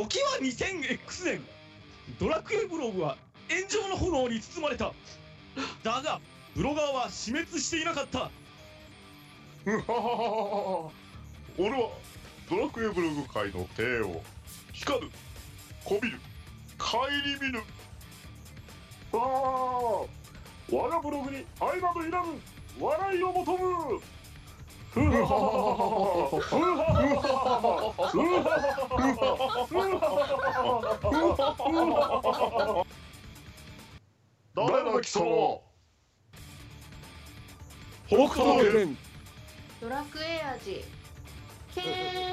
時は 2000X 年ドラクエブログは炎上の炎に包まれた。だがブロガーは死滅していなかった。うはははは俺はドラクエブログ界の帝王。光る。こびる。顧みぬああ我がブログに愛などいらぬ笑いを求む。ふははははははは 誰の貴様北斗の剣ドラクエ味けーん。